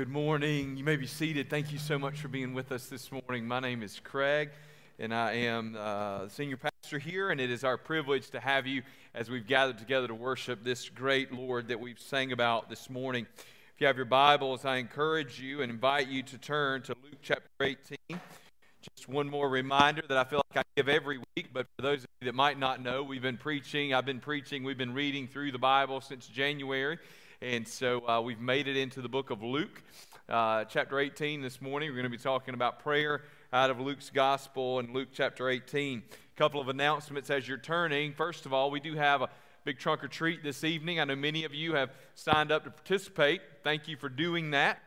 good morning. You may be seated. Thank you so much for being with us this morning. My name is Craig, and I am uh, senior pastor here, and it is our privilege to have you as we've gathered together to worship this great Lord that we've sang about this morning. If you have your Bibles, I encourage you and invite you to turn to Luke chapter 18. Just one more reminder that I feel like I give every week, but for those of you that might not know, we've been preaching, I've been preaching, we've been reading through the Bible since January. And so uh, we've made it into the book of Luke, uh, chapter 18 this morning. We're going to be talking about prayer out of Luke's gospel in Luke chapter 18. A couple of announcements as you're turning. First of all, we do have a big trunk or treat this evening. I know many of you have signed up to participate. Thank you for doing that.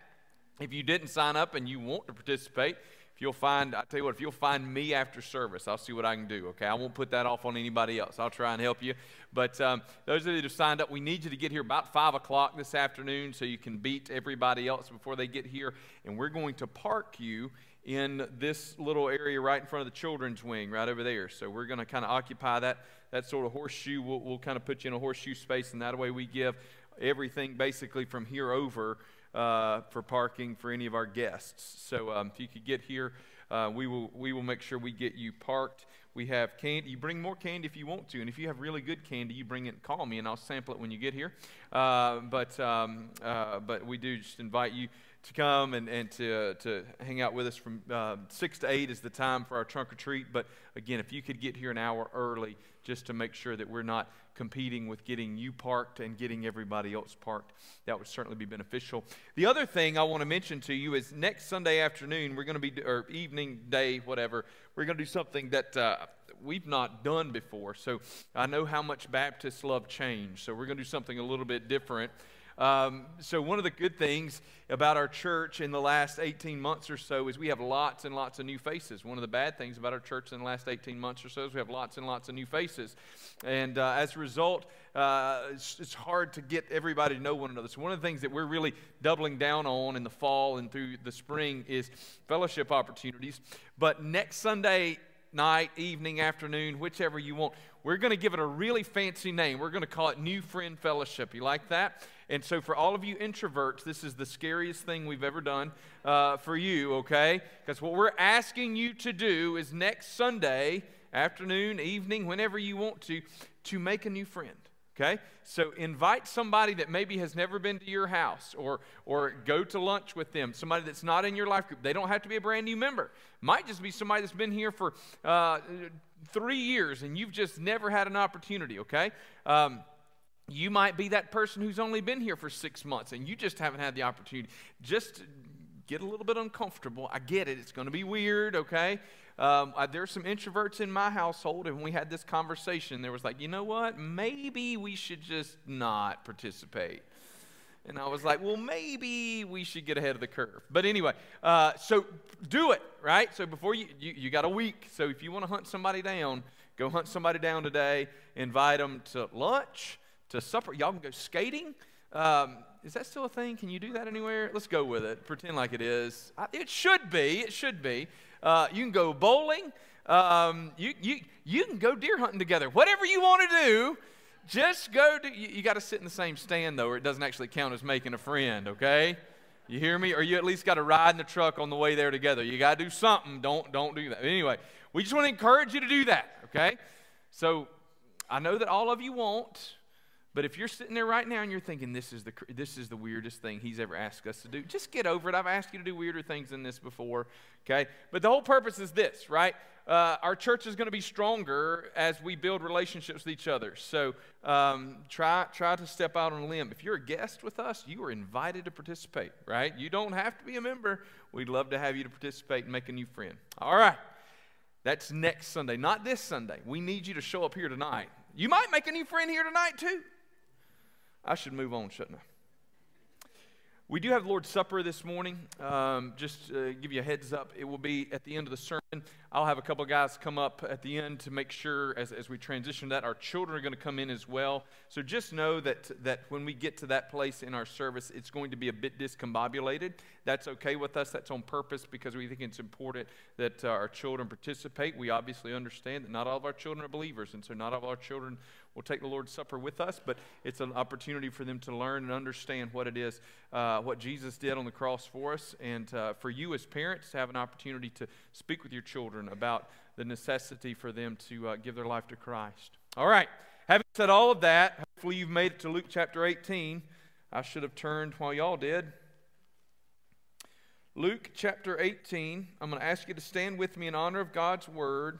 If you didn't sign up and you want to participate, you'll find, I tell you what, if you'll find me after service, I'll see what I can do, okay? I won't put that off on anybody else. I'll try and help you. But um, those of you that have signed up, we need you to get here about 5 o'clock this afternoon so you can beat everybody else before they get here. And we're going to park you in this little area right in front of the children's wing, right over there. So we're going to kind of occupy that, that sort of horseshoe. We'll, we'll kind of put you in a horseshoe space, and that way we give everything basically from here over uh, for parking for any of our guests. So um, if you could get here, uh, we, will, we will make sure we get you parked. We have candy. You bring more candy if you want to. And if you have really good candy, you bring it and call me, and I'll sample it when you get here. Uh, but, um, uh, but we do just invite you to come and, and to, to hang out with us from uh, 6 to 8 is the time for our trunk or treat. But again, if you could get here an hour early just to make sure that we're not competing with getting you parked and getting everybody else parked, that would certainly be beneficial. The other thing I want to mention to you is next Sunday afternoon, we're going to be, or evening, day, whatever, we're going to do something that. Uh, we've not done before. So I know how much Baptists love change. So we're going to do something a little bit different. Um, so, one of the good things about our church in the last 18 months or so is we have lots and lots of new faces. One of the bad things about our church in the last 18 months or so is we have lots and lots of new faces. And uh, as a result, uh, it's, it's, hard to get everybody to know one another. So, one of the things that we're really doubling down on in the fall and through the spring is fellowship opportunities. But next Sunday, night, evening, afternoon, whichever you want. We're going to give it a really fancy name. We're going to call it New Friend Fellowship. You like that? And so, for all of you introverts, this is the scariest thing we've ever done uh, for you, okay? Because what we're asking you to do is next Sunday, afternoon, evening, whenever you want to, to make a new friend. Okay? So invite somebody that maybe has never been to your house or, or go to lunch with them, somebody that's not in your life group. They don't have to be a brand new member. Might just be somebody that's been here for uh, three years and you've just never had an opportunity, okay? Um, you might be that person who's only been here for six months and you just haven't had the opportunity. Just get a little bit uncomfortable. I get it. It's going to be weird, okay? Um, there's some introverts in my household, and we had this conversation. There was like, you know what? Maybe we should just not participate. And I was like, well, maybe we should get ahead of the curve. But anyway, uh, so do it, right? So before you, you, you got a week. So if you want to hunt somebody down, go hunt somebody down today, invite them to lunch to. Y'all can go skating. Um, is that still a thing? Can you do that anywhere? Let's go with it. Pretend like it is. It should be. It should be. Uh, you can go bowling. Um, you, you, you can go deer hunting together. Whatever you want to do, just go do. You, you got to sit in the same stand, though, or it doesn't actually count as making a friend, okay? You hear me? Or you at least got to ride in the truck on the way there together. You got to do something. Don't, don't do that. Anyway, we just want to encourage you to do that, okay? So I know that all of you won't. But if you're sitting there right now and you're thinking, this is, the, this is the weirdest thing he's ever asked us to do, just get over it. I've asked you to do weirder things than this before, okay? But the whole purpose is this, right? Uh, our church is going to be stronger as we build relationships with each other. So um, try, try to step out on a limb. If you're a guest with us, you are invited to participate, right? You don't have to be a member. We'd love to have you to participate and make a new friend. All right. That's next Sunday, not this Sunday. We need you to show up here tonight. You might make a new friend here tonight, too. I should move on, shouldn't I? We do have Lord's Supper this morning. Um, just uh, give you a heads up, it will be at the end of the sermon. I'll have a couple of guys come up at the end to make sure, as, as we transition that, our children are going to come in as well. So just know that, that when we get to that place in our service, it's going to be a bit discombobulated. That's okay with us. That's on purpose because we think it's important that uh, our children participate. We obviously understand that not all of our children are believers, and so not all of our children will take the Lord's Supper with us, but it's an opportunity for them to learn and understand what it is, uh, what Jesus did on the cross for us, and uh, for you as parents to have an opportunity to speak with your children about the necessity for them to uh, give their life to Christ. All right, having said all of that, hopefully you've made it to Luke chapter 18. I should have turned while y'all did. Luke chapter 18. I'm going to ask you to stand with me in honor of God's word.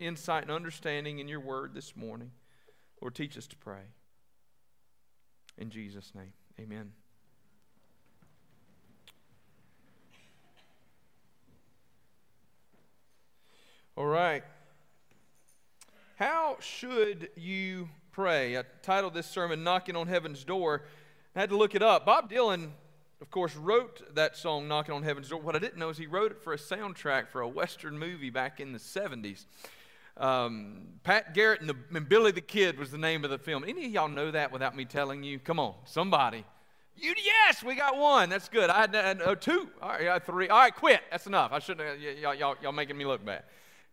insight, and understanding in your word this morning. Lord, teach us to pray. In Jesus' name, amen. All right. How should you pray? I titled this sermon Knocking on Heaven's Door. I had to look it up. Bob Dylan, of course, wrote that song Knocking on Heaven's Door. What I didn't know is he wrote it for a soundtrack for a Western movie back in the 70s. Um, Pat Garrett and, the, and, Billy the Kid was the name of the film. Any of y'all know that without me telling you? Come on, somebody. You, yes, we got one. That's good. I had, I two. All right, I had three. All right, quit. That's enough. I shouldn't. Y'all, y'all, y'all making me look bad.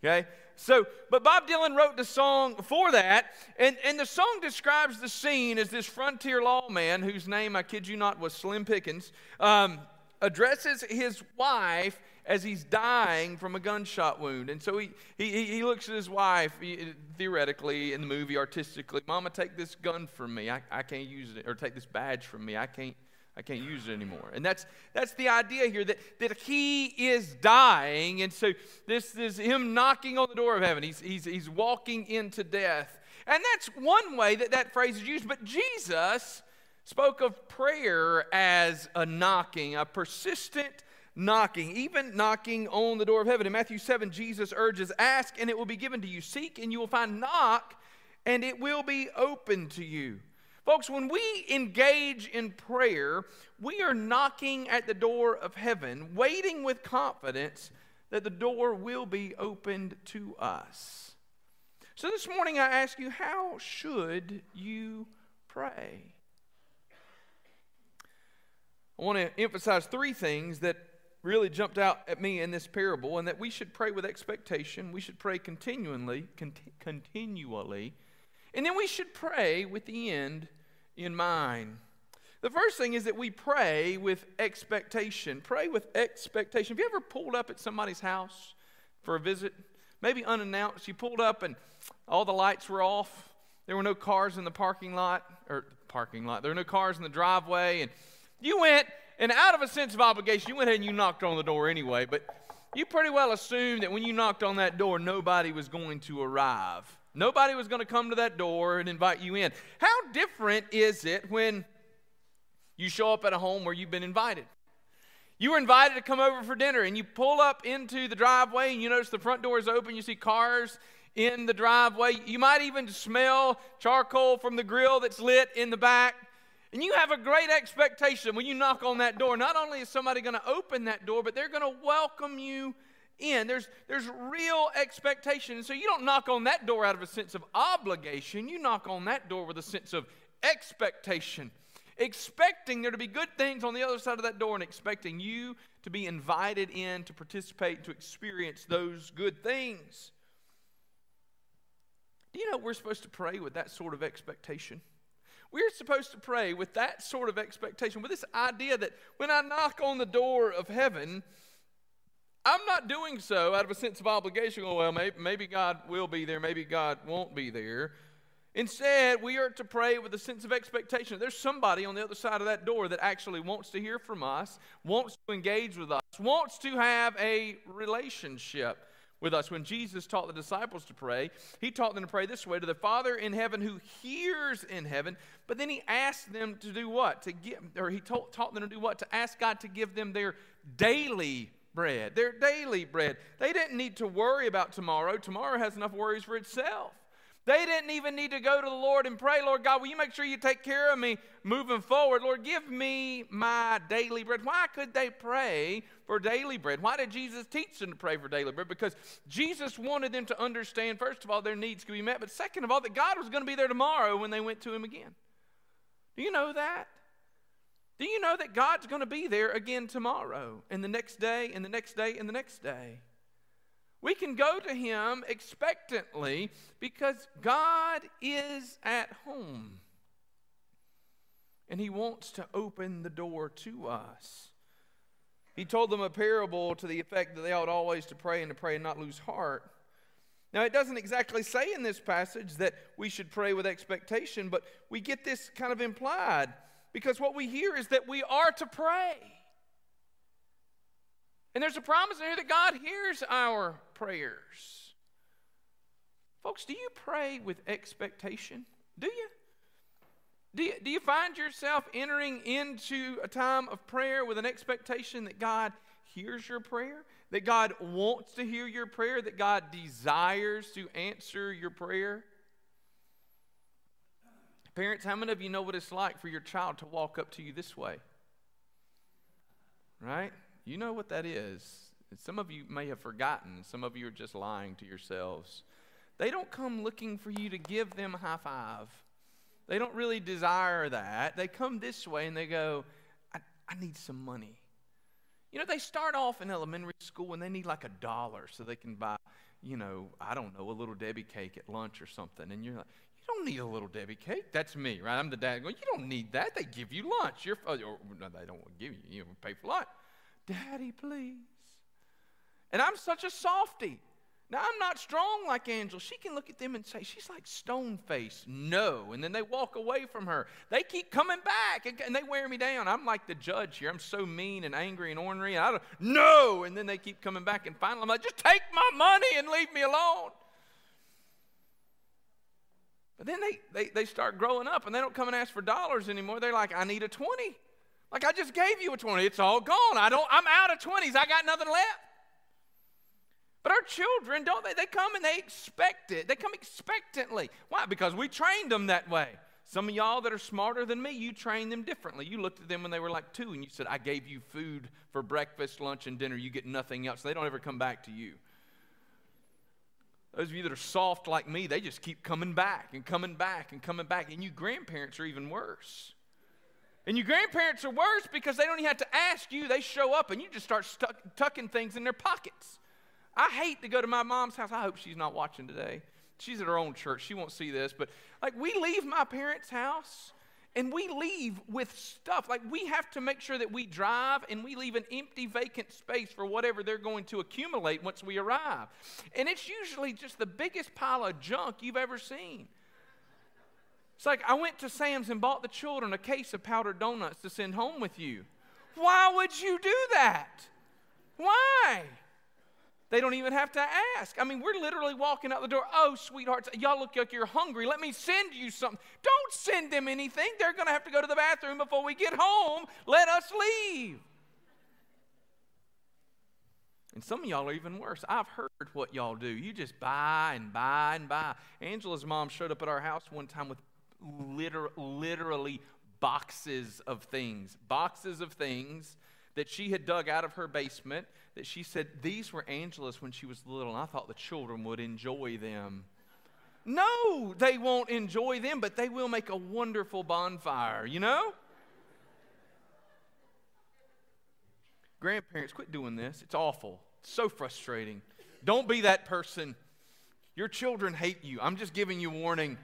Okay? So, but Bob Dylan wrote the song for that, and, and the song describes the scene as this frontier lawman, whose name, I kid you not, was Slim Pickens, um, addresses his wife as he's dying from a gunshot wound. And so he, he, he looks at his wife, he, theoretically, in the movie, artistically, Mama, take this gun from me. I, I can't use it. Or take this badge from me. I can't, I can't use it anymore. And that's, that's the idea here that, that he is dying. And so this is him knocking on the door of heaven. He's, he's, he's walking into death. And that's one way that that phrase is used. But Jesus spoke of prayer as a knocking, a persistent knocking, even knocking on the door of heaven. In Matthew 7, Jesus urges, Ask and it will be given to you, seek and you will find, knock and it will be open to you. Folks, when we engage in prayer, we are knocking at the door of heaven, waiting with confidence that the door will be opened to us. So this morning I ask you, how should you pray? I want to emphasize three things that really jumped out at me in this parable, and that we should pray with expectation. We should pray continually, continually, and then we should pray with the end in mind. The first thing is that we pray with expectation. Pray with expectation. Have you ever pulled up at somebody's house for a visit? Maybe unannounced. You pulled up and all the lights were off. There were no cars in the parking lot, or parking lot. There were no cars in the driveway. And you went, and out of a sense of obligation, you went ahead and you knocked on the door anyway. But you pretty well assumed that when you knocked on that door, nobody was going to arrive. Nobody was going to come to that door and invite you in. How different is it when you show up at a home where you've been invited? You were invited to come over for dinner and you pull up into the driveway and you notice the front door is open, you see cars in the driveway. You might even smell charcoal from the grill that's lit in the back. And you have a great expectation when you knock on that door. Not only is somebody going to open that door, but they're going to welcome you in. There's, there's real expectation. And so you don't knock on that door out of a sense of obligation. You knock on that door with a sense of expectation, expecting there to be good things on the other side of that door and expecting you to be invited in to participate, to experience those good things. Do you know we're supposed to pray with that sort of expectation? We're supposed to pray with that sort of expectation, with this idea that when I knock on the door of heaven, I'm not doing so out of a sense of obligation. Going, well, maybe, maybe God will be there, maybe God won't be there. Instead, we are to pray with a sense of expectation. There's somebody on the other side of that door that actually wants to hear from us, wants to engage with us, wants to have a relationship with us. When Jesus taught the disciples to pray, he taught them to pray this way to the Father in heaven who hears in heaven, but then he asked them to do what? To give, or he taught, taught them to do what? To ask God to give them their daily bread, their daily bread. They didn't need to worry about tomorrow. Tomorrow has enough worries for itself. They didn't even need to go to the Lord and pray, Lord God, will you make sure you take care of me moving forward? Lord, give me my daily bread. Why could they pray for daily bread? Why did Jesus teach them to pray for daily bread? Because Jesus wanted them to understand, first of all, their needs could be met, but second of all, that God was going to be there tomorrow when they went to Him again. Do you know that? Do you know that God's going to be there again tomorrow, and the next day, and the next day, and the next day? We can go to Him expectantly because God is at home. And He wants to open the door to us. He told them a parable to the effect that they ought always to pray and to pray and not lose heart. Now, it doesn't exactly say in this passage that we should pray with expectation, but we get this kind of implied because what we hear is that we are to pray. And there's a promise in here that God hears our prayers. Folks, do you pray with expectation? Do you? Do you, do you find yourself entering into a time of prayer with an expectation that God hears your prayer? That God wants to hear your prayer? That God desires to answer your prayer? Parents, how many of you know what it's like for your child to walk up to you this way? Right? You know what that is. Some of you may have forgotten. Some of you are just lying to yourselves. They don't come looking for you to give them a high five. They don't really desire that. They come this way and they go, I, I need some money. You know, they start off in elementary school and they need like a dollar so they can buy, you know, I don't know, a little Debbie cake at lunch or something. And you're like, you don't need a little Debbie cake. That's me, right? I'm the dad going, You don't need that. They give you lunch. You're, or, no, they don't give you, you don't pay for lunch. Daddy, please. And I'm such a softy. Now, I'm not strong like Angel. She can look at them and say, She's like stone faced. No. And then they walk away from her. They keep coming back and, they wear me down. I'm like the judge here. I'm so mean and angry and ornery. And I don't, no. And then they keep coming back. And finally, I'm like, Just take my money and leave me alone. But then they, they, they start growing up and they don't come and ask for dollars anymore. They're like, I need a 20. Like I just gave you a 20. It's all gone. I don't, I'm out of 20s. I got nothing left. But our children, don't they? They come and they expect it. They come expectantly. Why? Because we trained them that way. Some of y'all that are smarter than me, you trained them differently. You looked at them when they were like two and you said, I gave you food for breakfast, lunch, and dinner. You get nothing else. They don't ever come back to you. Those of you that are soft like me, they just keep coming back and coming back and coming back. And you grandparents are even worse. And your grandparents are worse because they don't even have to ask you. They show up and you just start stuck, tucking things in their pockets. I hate to go to my mom's house. I hope she's not watching today. She's at her own church. She won't see this. But like we leave my parents' house and we leave with stuff. Like we have to make sure that we drive and we leave an empty, vacant space for whatever they're going to accumulate once we arrive. And it's usually just the biggest pile of junk you've ever seen. It's like I went to Sam's and bought the children a case of powdered donuts to send home with you. Why would you do that? Why? They don't even have to ask. I mean, we're literally walking out the door. Oh, sweethearts, y'all look like you're hungry. Let me send you something. Don't send them anything. They're going to have to go to the bathroom before we get home. Let us leave. And some of y'all are even worse. I've heard what y'all do. You just buy and buy and buy. Angela's mom showed up at our house one time with liter- literally boxes of things, boxes of things that she had dug out of her basement that she said these were Angela's when she was little, and I thought the children would enjoy them. No, they won't enjoy them, but they will make a wonderful bonfire, you know? Grandparents, quit doing this. It's awful. It's so frustrating. Don't be that person. Your children hate you. I'm just giving you warning.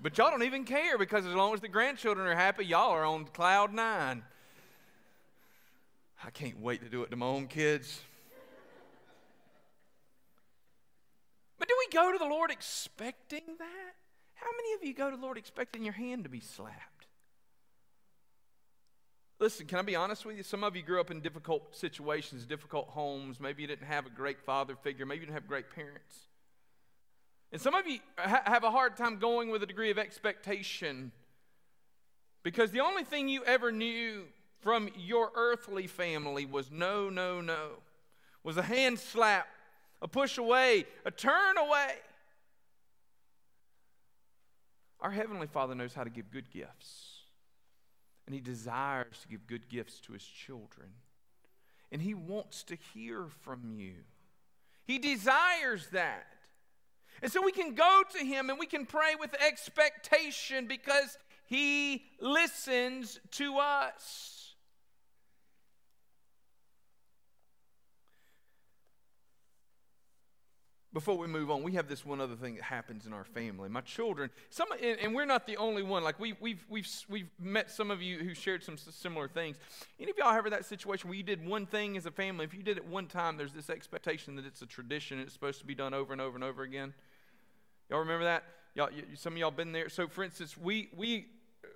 But y'all don't even care because as long as the grandchildren are happy, y'all are on cloud nine. I can't wait to do it to my own kids. but do we go to the Lord expecting that? How many of you go to the Lord expecting your hand to be slapped? Listen, can I be honest with you? Some of you grew up in difficult situations, difficult homes. Maybe you didn't have a great father figure. Maybe you didn't have great parents. And some of you ha- have a hard time going with a degree of expectation because the only thing you ever knew from your earthly family was no, no, no, was a hand slap, a push away, a turn away. Our Heavenly Father knows how to give good gifts. And He desires to give good gifts to His children. And He wants to hear from you. He desires that. And so we can go to Him and we can pray with expectation because He listens to us. Before we move on, we have this one other thing that happens in our family. My children, some, and, we're not the only one. Like we, we've, we've, we've met some of you who shared some similar things. Any of y'all ever that situation where you did one thing as a family? If you did it one time, there's this expectation that it's a tradition. It's supposed to be done over and over and over again. Y'all remember that? Y'all, some of y'all been there. So, for instance, we we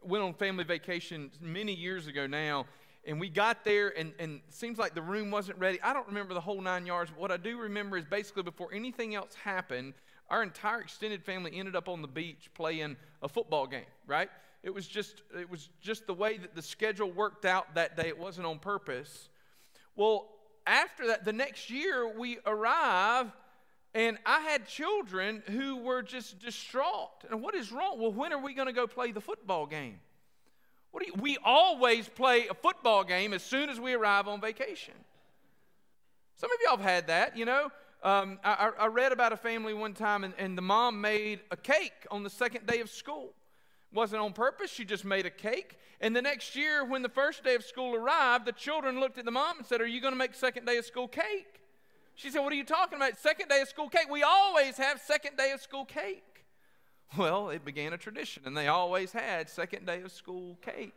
went on family vacation many years ago now, and we got there and, and seems like the room wasn't ready. I don't remember the whole nine yards but what i do remember is basically before anything else happened our entire extended family ended up on the beach playing a football game right? It was just it was just the way that the schedule worked out that day. It wasn't on purpose. Well after that the next year we arrive and i had children who were just distraught. And what is wrong? Well when are we going to go play the football game you, we always play a football game as soon as we arrive on vacation. Some of y'all have had that, you know. Um, I, I, read about a family one time, and, and the mom made a cake on the second day of school. It wasn't on purpose, she just made a cake. And the next year, when the first day of school arrived, the children looked at the mom and said, Are you going to make second day of school cake? She said, What are you talking about? Second day of school cake. We always have second day of school cake. Well, it began a tradition, and they always had second day of school cake.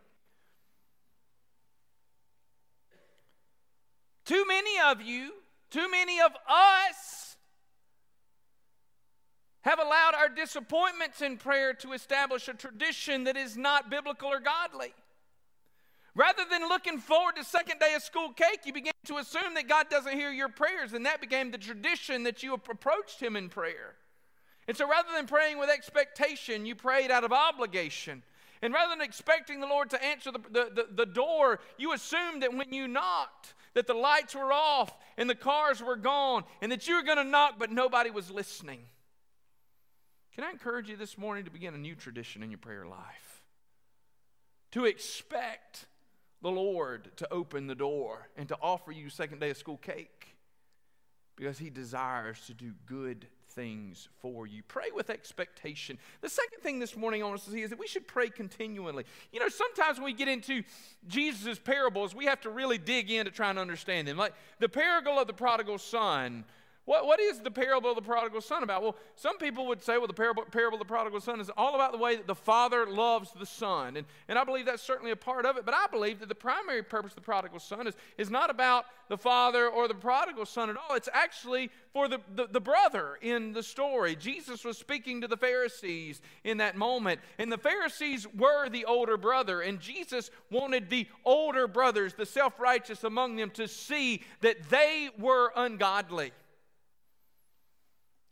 Too many of you, too many of us, have allowed our disappointments in prayer to establish a tradition that is not biblical or godly. Rather than looking forward to second day of school cake, you begin to assume that God doesn't hear your prayers, and that became the tradition that you approached Him in prayer. And so rather than praying with expectation, you prayed out of obligation. And rather than expecting the Lord to answer the, the, the, the, door, you assumed that when you knocked, that the lights were off and the cars were gone, and that you were going to knock, but nobody was listening. Can I encourage you this morning to begin a new tradition in your prayer life? To expect the Lord to open the door and to offer you second day of school cake because He desires to do good things for you. Pray with expectation. The second thing this morning I want us to see is that we should pray continually. You know, sometimes when we get into Jesus' parables, we have to really dig in to try and understand them. Like the parable of the prodigal son what, what is the parable of the prodigal son about? Well, some people would say, well, the parable, parable of the prodigal son is all about the way that the father loves the son. And, and I believe that's certainly a part of it, but I believe that the primary purpose of the prodigal son is, is not about the father or the prodigal son at all. It's actually for the, the, the brother in the story. Jesus was speaking to the Pharisees in that moment, and the Pharisees were the older brother, and Jesus wanted the older brothers, the self righteous among them, to see that they were ungodly.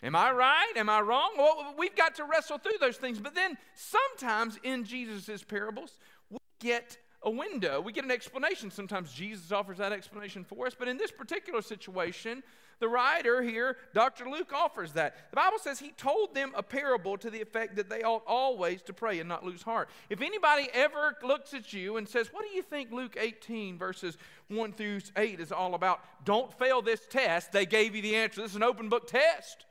Am I right? Am I wrong? Well, we've got to wrestle through those things. But then sometimes in Jesus' parables, we get a window, we get an explanation. Sometimes Jesus offers that explanation for us. But in this particular situation, the writer here, Dr. Luke, offers that. The Bible says he told them a parable to the effect that they ought always to pray and not lose heart. If anybody ever looks at you and says, What do you think Luke 18, verses 1 through 8 is all about? Don't fail this test. They gave you the answer. This is an open book test.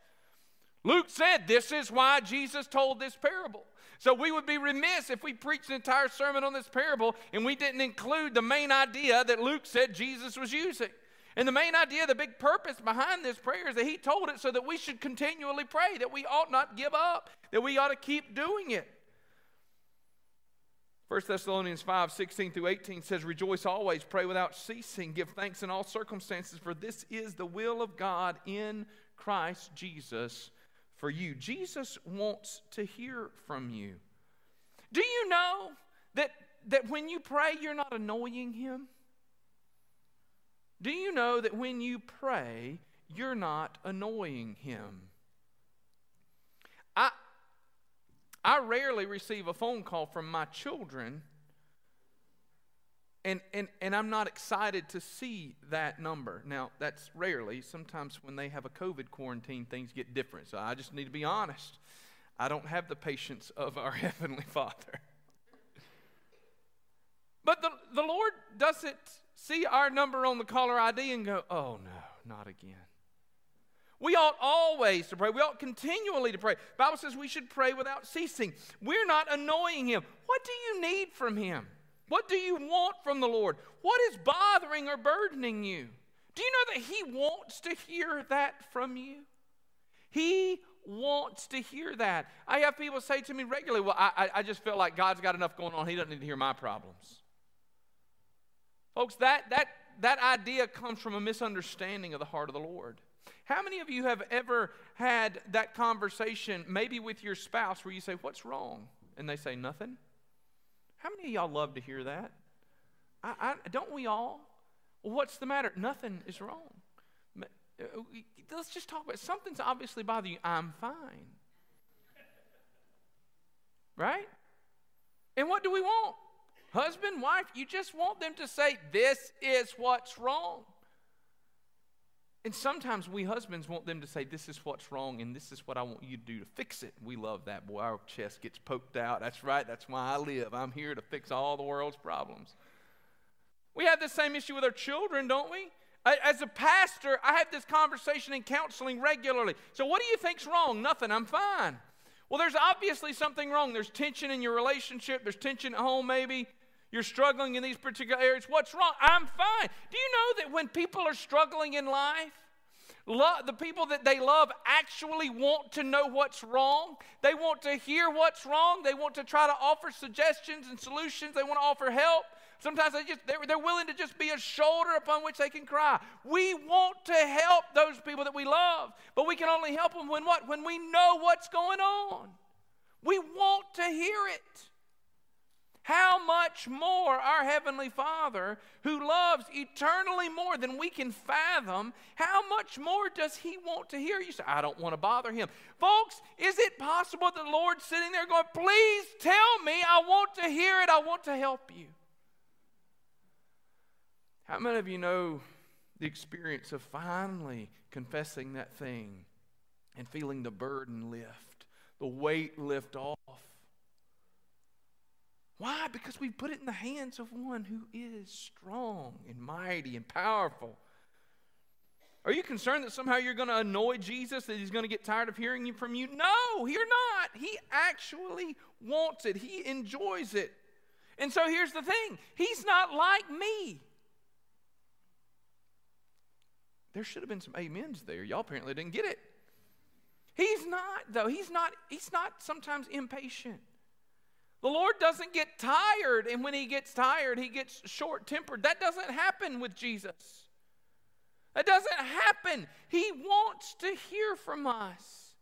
Luke said this is why Jesus told this parable. So we would be remiss if we preached an entire sermon on this parable and we didn't include the main idea that Luke said Jesus was using. And the main idea, the big purpose behind this prayer is that he told it so that we should continually pray, that we ought not give up, that we ought to keep doing it. 1 Thessalonians 5 16 through 18 says, Rejoice always, pray without ceasing, give thanks in all circumstances, for this is the will of God in Christ Jesus for you. Jesus wants to hear from you. Do you know that, that when you pray, you're not annoying Him? Do you know that when you pray, you're not annoying Him? I, I rarely receive a phone call from my children, and, and, and I'm not excited to see that number. Now, that's rarely. Sometimes when they have a COVID quarantine, things get different. So I just need to be honest. I don't have the patience of our Heavenly Father. But the, the Lord doesn't see our number on the caller ID and go, oh no, not again. We ought always to pray. We ought continually to pray. The Bible says we should pray without ceasing. We're not annoying Him. What do you need from Him? What do you want from the Lord? What is bothering or burdening you? Do you know that He wants to hear that from you? He wants to hear that. I have people say to me regularly, Well, I, I just feel like God's got enough going on. He doesn't need to hear my problems. Folks, that, that, that idea comes from a misunderstanding of the heart of the Lord. How many of you have ever had that conversation, maybe with your spouse, where you say, What's wrong? And they say, Nothing? How many of y'all love to hear that? I, I, don't we all? What's the matter? Nothing is wrong. Uh, let's just talk about something's obviously bothering you. I'm fine. Right? And what do we want? Husband, wife, you just want them to say, This is what's wrong. And sometimes we husbands want them to say, This is what's wrong, and this is what I want you to do to fix it. We love that. Boy, our chest gets poked out. That's right. That's why I live. I'm here to fix all the world's problems. We have the same issue with our children, don't we? As a pastor, I have this conversation in counseling regularly. So, what do you think's wrong? Nothing. I'm fine. Well, there's obviously something wrong. There's tension in your relationship. There's tension at home, maybe. You're struggling in these particular areas. What's wrong? I'm fine. Do you know that when people are struggling in life, the people that they love actually want to know what's wrong. They want to hear what's wrong. They want to try to offer suggestions and solutions. They want to offer help. Sometimes they just they're, they're willing to just be a shoulder upon which they can cry. We want to help those people that we love, but we can only help them when what? When we know what's going on. We want to hear it. How much more our Heavenly Father, who loves eternally more than we can fathom, how much more does He want to hear? You say, I don't want to bother Him. Folks, is it possible that the Lord's sitting there going, Please tell me, I want to hear it, I want to help you? How many of you know the experience of finally confessing that thing and feeling the burden lift, the weight lift off? Why? Because we put it in the hands of one who is strong and mighty and powerful. Are you concerned that somehow you're going to annoy Jesus, that he's going to get tired of hearing from you? No, you're not. He actually wants it, he enjoys it. And so here's the thing He's not like me. There should have been some amens there. Y'all apparently didn't get it. He's not, though. He's not, he's not sometimes impatient. The Lord doesn't get tired, and when He gets tired, He gets short tempered. That doesn't happen with Jesus. That doesn't happen. He wants to hear from us,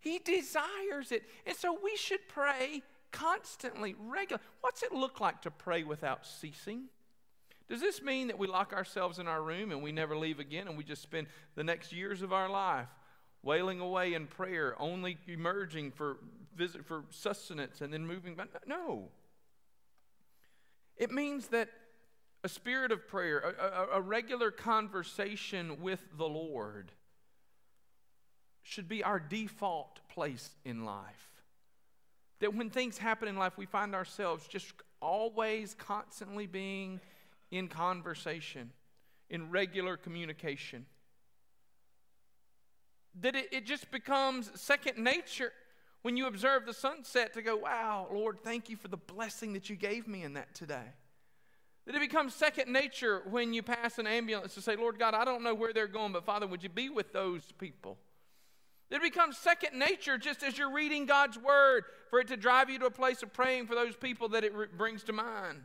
He desires it. And so we should pray constantly, regularly. What's it look like to pray without ceasing? Does this mean that we lock ourselves in our room and we never leave again and we just spend the next years of our life wailing away in prayer, only emerging for visit for sustenance and then moving back. No. It means that a spirit of prayer, a, a, a regular conversation with the Lord, should be our default place in life. That when things happen in life, we find ourselves just always constantly being in conversation, in regular communication. That it, it just becomes second nature when you observe the sunset to go, wow, Lord, thank you for the blessing that you gave me in that today. That it becomes second nature when you pass an ambulance to say, Lord God, I don't know where they're going, but Father, would you be with those people? That it becomes second nature just as you're reading God's word for it to drive you to a place of praying for those people that it re- brings to mind.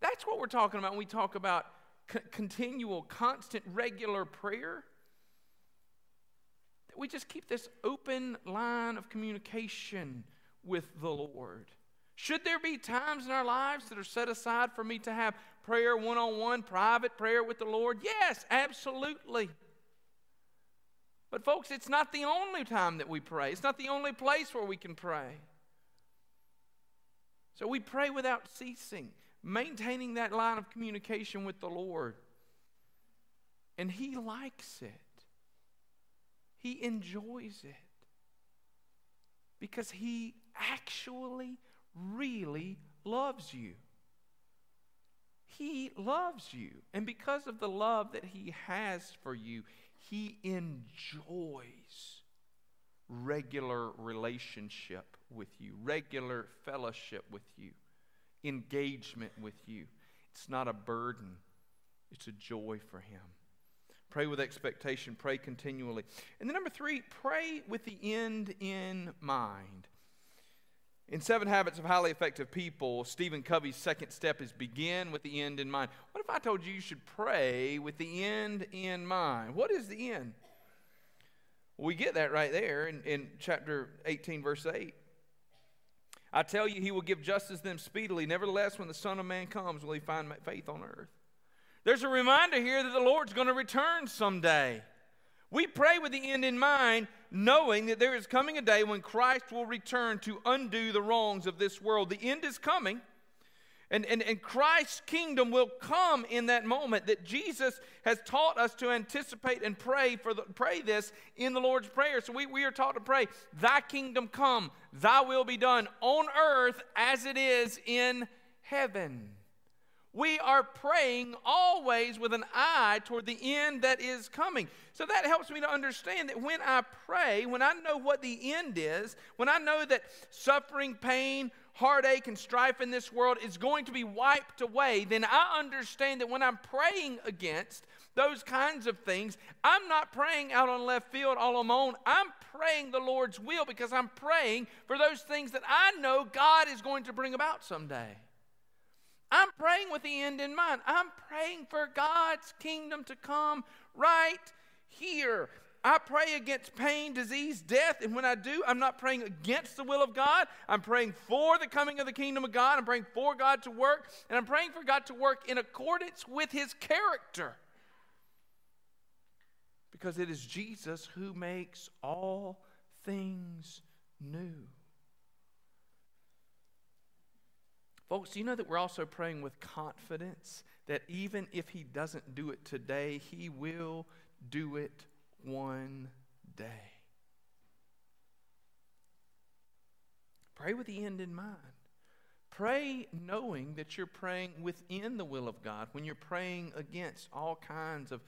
That's what we're talking about when we talk about c- continual, constant, regular prayer. That we just keep this open line of communication with the Lord. Should there be times in our lives that are set aside for me to have prayer one on one, private prayer with the Lord? Yes, absolutely. But, folks, it's not the only time that we pray, it's not the only place where we can pray. So we pray without ceasing, maintaining that line of communication with the Lord. And He likes it, He enjoys it because He actually, really loves you. He loves you. And because of the love that He has for you, He enjoys regular relationship with you, regular fellowship with you, engagement with you. It's not a burden, it's a joy for Him. Pray with expectation, pray continually. And then, number three, pray with the end in mind. In Seven Habits of Highly Effective People, Stephen Covey's second step is begin with the end in mind. What if I told you you should pray with the end in mind? What is the end? We get that right there in, in chapter 18, verse 8. I tell you, he will give justice to them speedily. Nevertheless, when the Son of Man comes, will he find faith on earth? There's a reminder here that the Lord's going to return someday. We pray with the end in mind, knowing that there is coming a day when Christ will return to undo the wrongs of this world. The end is coming. And, and, and Christ's kingdom will come in that moment that Jesus has taught us to anticipate and pray for the, pray this in the Lord's Prayer. So we, we are taught to pray, Thy kingdom come, thy will be done on earth as it is in heaven. We are praying always with an eye toward the end that is coming. So that helps me to understand that when I pray, when I know what the end is, when I know that suffering, pain, heartache, and strife in this world is going to be wiped away, then I understand that when I'm praying against those kinds of things, I'm not praying out on left field all alone. I'm praying the Lord's will because I'm praying for those things that I know God is going to bring about someday. I'm praying with the end in mind. I'm praying for God's kingdom to come right here. I pray against pain, disease, death, and when I do, I'm not praying against the will of God. I'm praying for the coming of the kingdom of God. I'm praying for God to work, and I'm praying for God to work in accordance with his character. Because it is Jesus who makes all things new. Folks, you know that we're also praying with confidence that even if He doesn't do it today, He will do it one day? Pray with the end in mind. Pray knowing that you're praying within the will of God when you're praying against all kinds of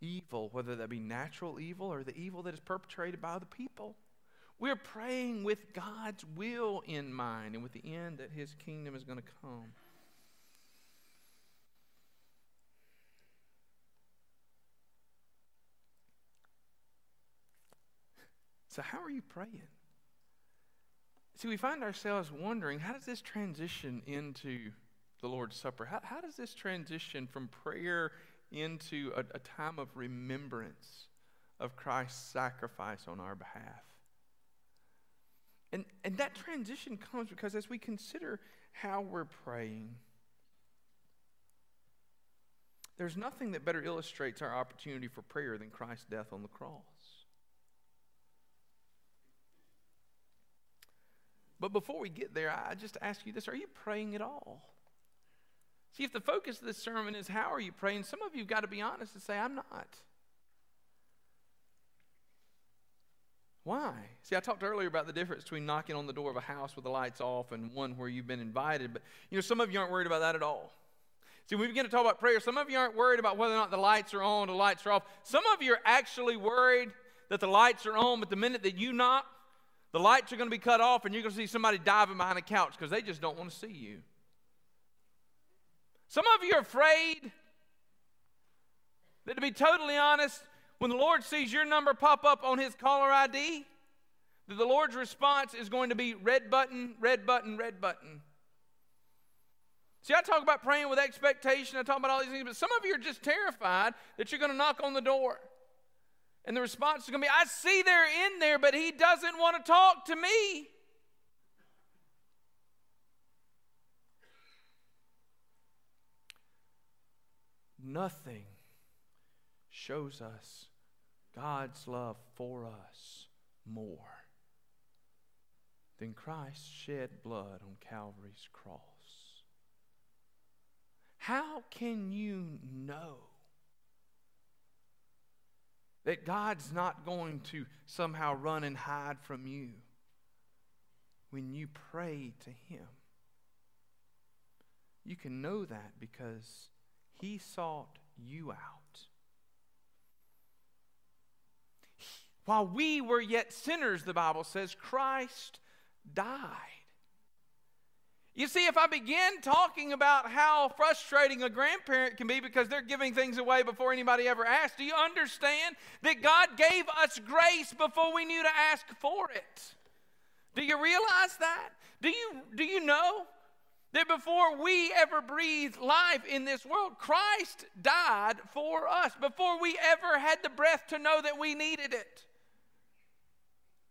evil, whether that be natural evil or the evil that is perpetrated by the people. We're praying with God's will in mind and with the end that His kingdom is going to come. So, how are you praying? See, we find ourselves wondering how does this transition into the Lord's Supper? How, how does this transition from prayer into a, a time of remembrance of Christ's sacrifice on our behalf? And, and that transition comes because as we consider how we're praying, there's nothing that better illustrates our opportunity for prayer than Christ's death on the cross. But before we get there, I just ask you this are you praying at all? See, if the focus of this sermon is how are you praying, some of you have got to be honest and say, I'm not. Why? See, I talked earlier about the difference between knocking on the door of a house with the lights off and one where you've been invited, but you know, some of you aren't worried about that at all. See, when we begin to talk about prayer, some of you aren't worried about whether or not the lights are on the lights are off. Some of you are actually worried that the lights are on, but the minute that you knock, the lights are going to be cut off and you're going to see somebody diving behind a couch because they just don't want to see you. Some of you are afraid that, to be totally honest, when the Lord sees your number pop up on his caller ID, the Lord's response is going to be red button, red button, red button. See, I talk about praying with expectation. I talk about all these things, but some of you are just terrified that you're going to knock on the door. And the response is going to be, I see they're in there, but he doesn't want to talk to me. Nothing shows us God's love for us more than Christ shed blood on Calvary's cross. How can you know that God's not going to somehow run and hide from you when you pray to Him? You can know that because He sought you out. While we were yet sinners, the Bible says, Christ died. You see, if I begin talking about how frustrating a grandparent can be because they're giving things away before anybody ever asked, do you understand that God gave us grace before we knew to ask for it? Do you realize that? Do you, do you know that before we ever breathed life in this world, Christ died for us, before we ever had the breath to know that we needed it?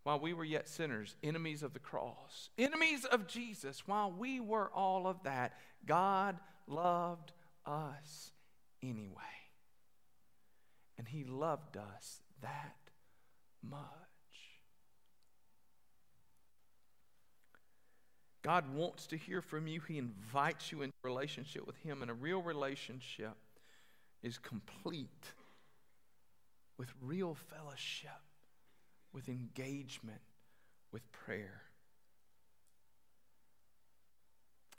While we were yet sinners, enemies of the cross, enemies of Jesus, while we were all of that, God loved us anyway. And He loved us that much. God wants to hear from you. He invites you into relationship with Him, and a real relationship is complete with real fellowship with engagement with prayer.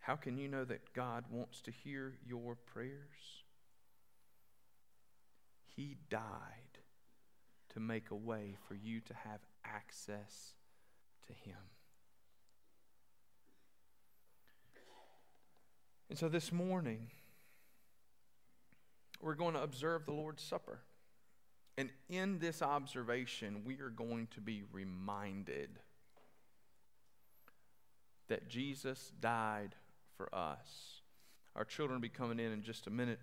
How can you know that God wants to hear your prayers? He died to make a way for you to have access to Him. And so this morning, we're going to observe the Lord's Supper. And in this observation, we are going to be reminded that Jesus died for us. Our children will be coming in in just a minute.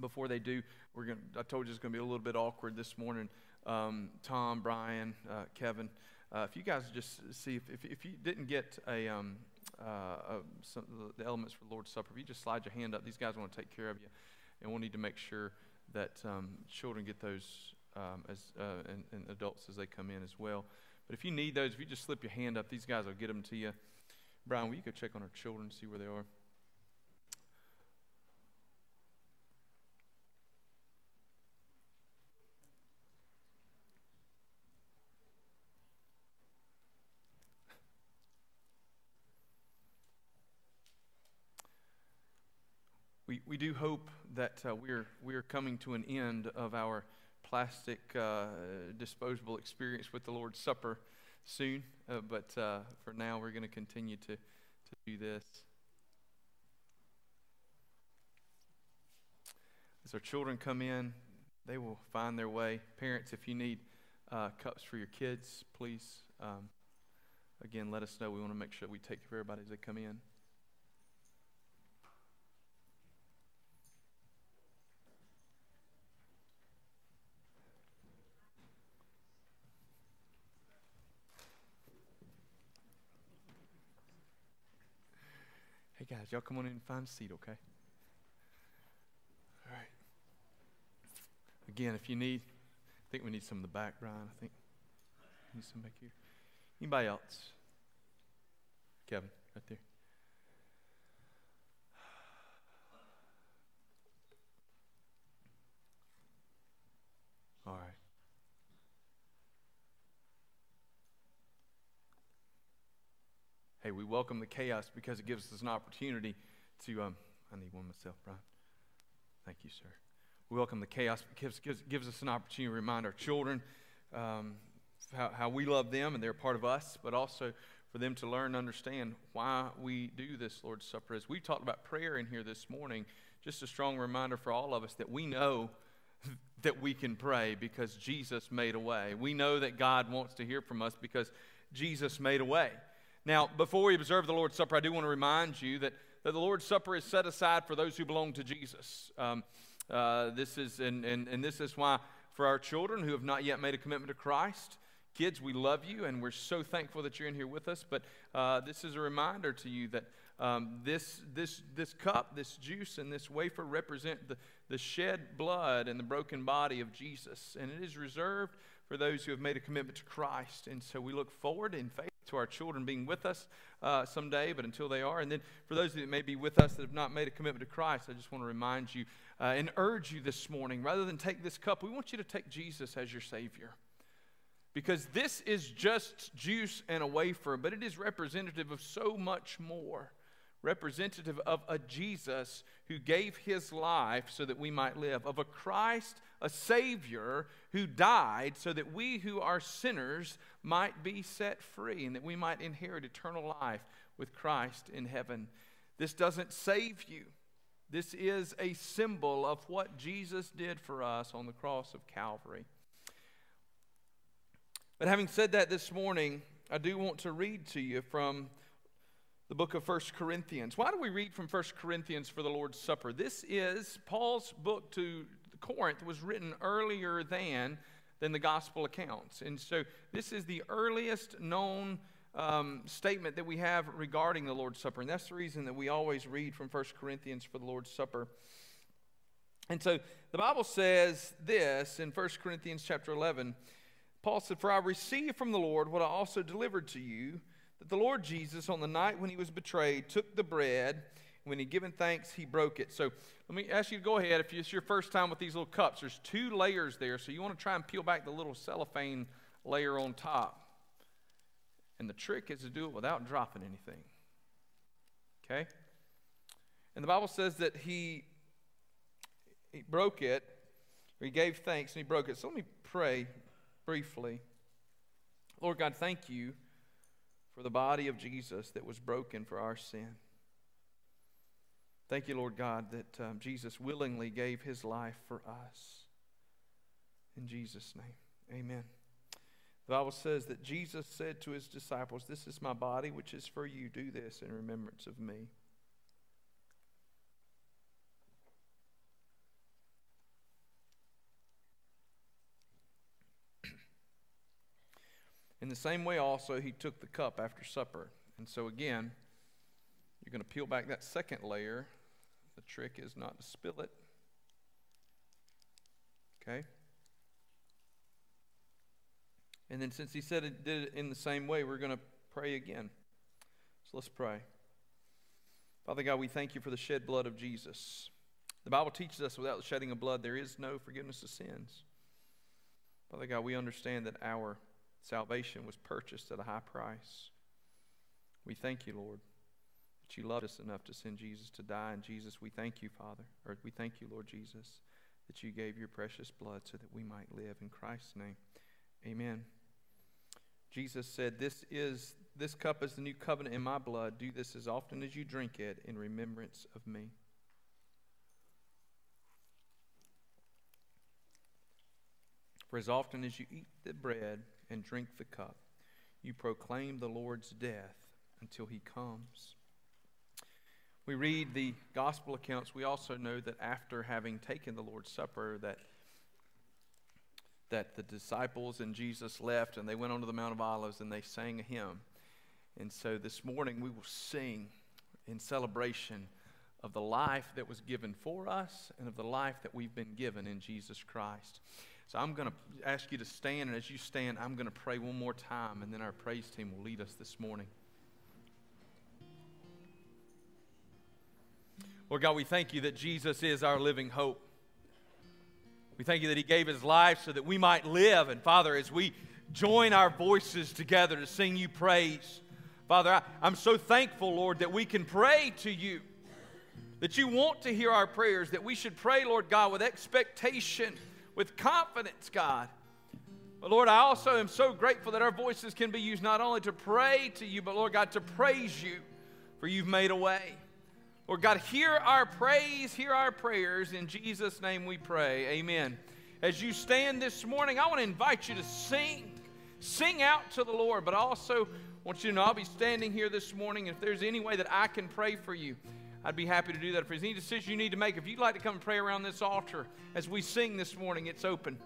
Before they do, we're going. I told you it's going to be a little bit awkward this morning. Um, Tom, Brian, uh, Kevin, uh, if you guys just see if, if, if you didn't get a, um, uh, some the elements for the Lord's Supper, if you just slide your hand up, these guys want to take care of you, and we'll need to make sure that um, children get those um, as uh, and, and, adults as they come in as well. But if you need those, if you just slip your hand up, these guys will get them to you. Brian, will you go check on our children, see where they are? We, we do hope that uh, we're, we're coming to an end of our plastic uh, disposable experience with the Lord's Supper soon, uh, but uh, for now we're going to continue to, to do this. As our children come in, they will find their way. Parents, if you need uh, cups for your kids, please, um, again, let us know. We want to make sure we take care of everybody as they come in. Hey guys, y'all come on in and find a seat, okay? All right. Again, if you need, I think we need some in the back, Brian. I think need some back here. Anybody else? Kevin, right there. All right. hey, we welcome the chaos because it gives us an opportunity to. Um, I need one myself, Brian. Thank you, sir. We welcome the chaos because it gives, gives us an opportunity to remind our children um, how, how we love them and they're part of us, but also for them to learn and understand why we do this Lord's Supper. As we talked about prayer in here this morning, just a strong reminder for all of us that we know that we can pray because Jesus made a way. We know that God wants to hear from us because Jesus made a way. Now, before we observe the Lord's Supper, I do want to remind you that, that the Lord's Supper is set aside for those who belong to Jesus. Um, uh, this is, and, and, and this is why for our children who have not yet made a commitment to Christ. Kids, we love you and we're so thankful that you're in here with us. But uh, this is a reminder to you that um, this, this, this cup, this juice, and this wafer represent the, the shed blood and the broken body of Jesus. And it is reserved for those who have made a commitment to Christ. And so we look forward in faith to our children being with us uh, someday, but until they are. And then for those that may be with us that have not made a commitment to Christ, I just want to remind you uh, and urge you this morning rather than take this cup, we want you to take Jesus as your Savior. Because this is just juice and a wafer, but it is representative of so much more representative of a Jesus who gave his life so that we might live, of a Christ, a Savior who died so that we who are sinners might be set free and that we might inherit eternal life with Christ in heaven. This doesn't save you. This is a symbol of what Jesus did for us on the cross of Calvary. But having said that this morning, I do want to read to you from the book of First Corinthians. Why do we read from First Corinthians for the Lord's Supper? This is Paul's book to Corinth was written earlier than than the gospel accounts. And so this is the earliest known um, statement that we have regarding the Lord's Supper. And that's the reason that we always read from First Corinthians for the Lord's Supper. And so the Bible says this in First Corinthians chapter 11. Paul said, For I received from the Lord what I also delivered to you that the Lord Jesus, on the night when he was betrayed, took the bread. When he given thanks, he broke it. So let me ask you to go ahead. If it's your first time with these little cups, there's two layers there. So you want to try and peel back the little cellophane layer on top. And the trick is to do it without dropping anything. Okay? And the Bible says that he, he broke it, he gave thanks, and he broke it. So let me pray briefly. Lord God, thank you for the body of Jesus that was broken for our sin. Thank you, Lord God, that um, Jesus willingly gave his life for us. In Jesus' name, amen. The Bible says that Jesus said to his disciples, This is my body, which is for you. Do this in remembrance of me. In the same way, also, he took the cup after supper. And so, again, you're going to peel back that second layer. The trick is not to spill it. Okay? And then, since he said it did it in the same way, we're going to pray again. So let's pray. Father God, we thank you for the shed blood of Jesus. The Bible teaches us without the shedding of blood, there is no forgiveness of sins. Father God, we understand that our Salvation was purchased at a high price. We thank you, Lord, you loved us enough to send Jesus to die. And Jesus, we thank you, Father, or we thank you, Lord Jesus, that you gave your precious blood so that we might live. In Christ's name, amen. Jesus said, This is this cup is the new covenant in my blood. Do this as often as you drink it in remembrance of me. For as often as you eat the bread and drink the cup. You proclaim the Lord's death until he comes. We read the gospel accounts. We also know that after having taken the Lord's Supper, that that the disciples and Jesus left and they went onto the Mount of Olives and they sang a hymn. And so this morning we will sing in celebration of the life that was given for us and of the life that we've been given in Jesus Christ. So I'm going to ask you to stand, and as you stand, I'm going to pray one more time, and then our praise team will lead us this morning. Lord God, we thank you that Jesus is our living hope. We thank you that He gave His life so that we might live. And Father, as we join our voices together to sing you praise, Father, I, I'm so thankful, Lord, that we can pray to you, that you want to hear our prayers, that we should pray, Lord God, with expectation with confidence, God. But Lord, I also am so grateful that our voices can be used not only to pray to you, but Lord God, to praise you, for you've made a way. Lord God, hear our praise, hear our prayers. In Jesus' name we pray. Amen. As you stand this morning, I want to invite you to sing. Sing out to the Lord, but I also want you to know I'll be standing here this morning. If there's any way that I can pray for you, I'd be happy to do that. If there's any decision you need to make, if you'd like to come and pray around this altar as we sing this morning, it's open.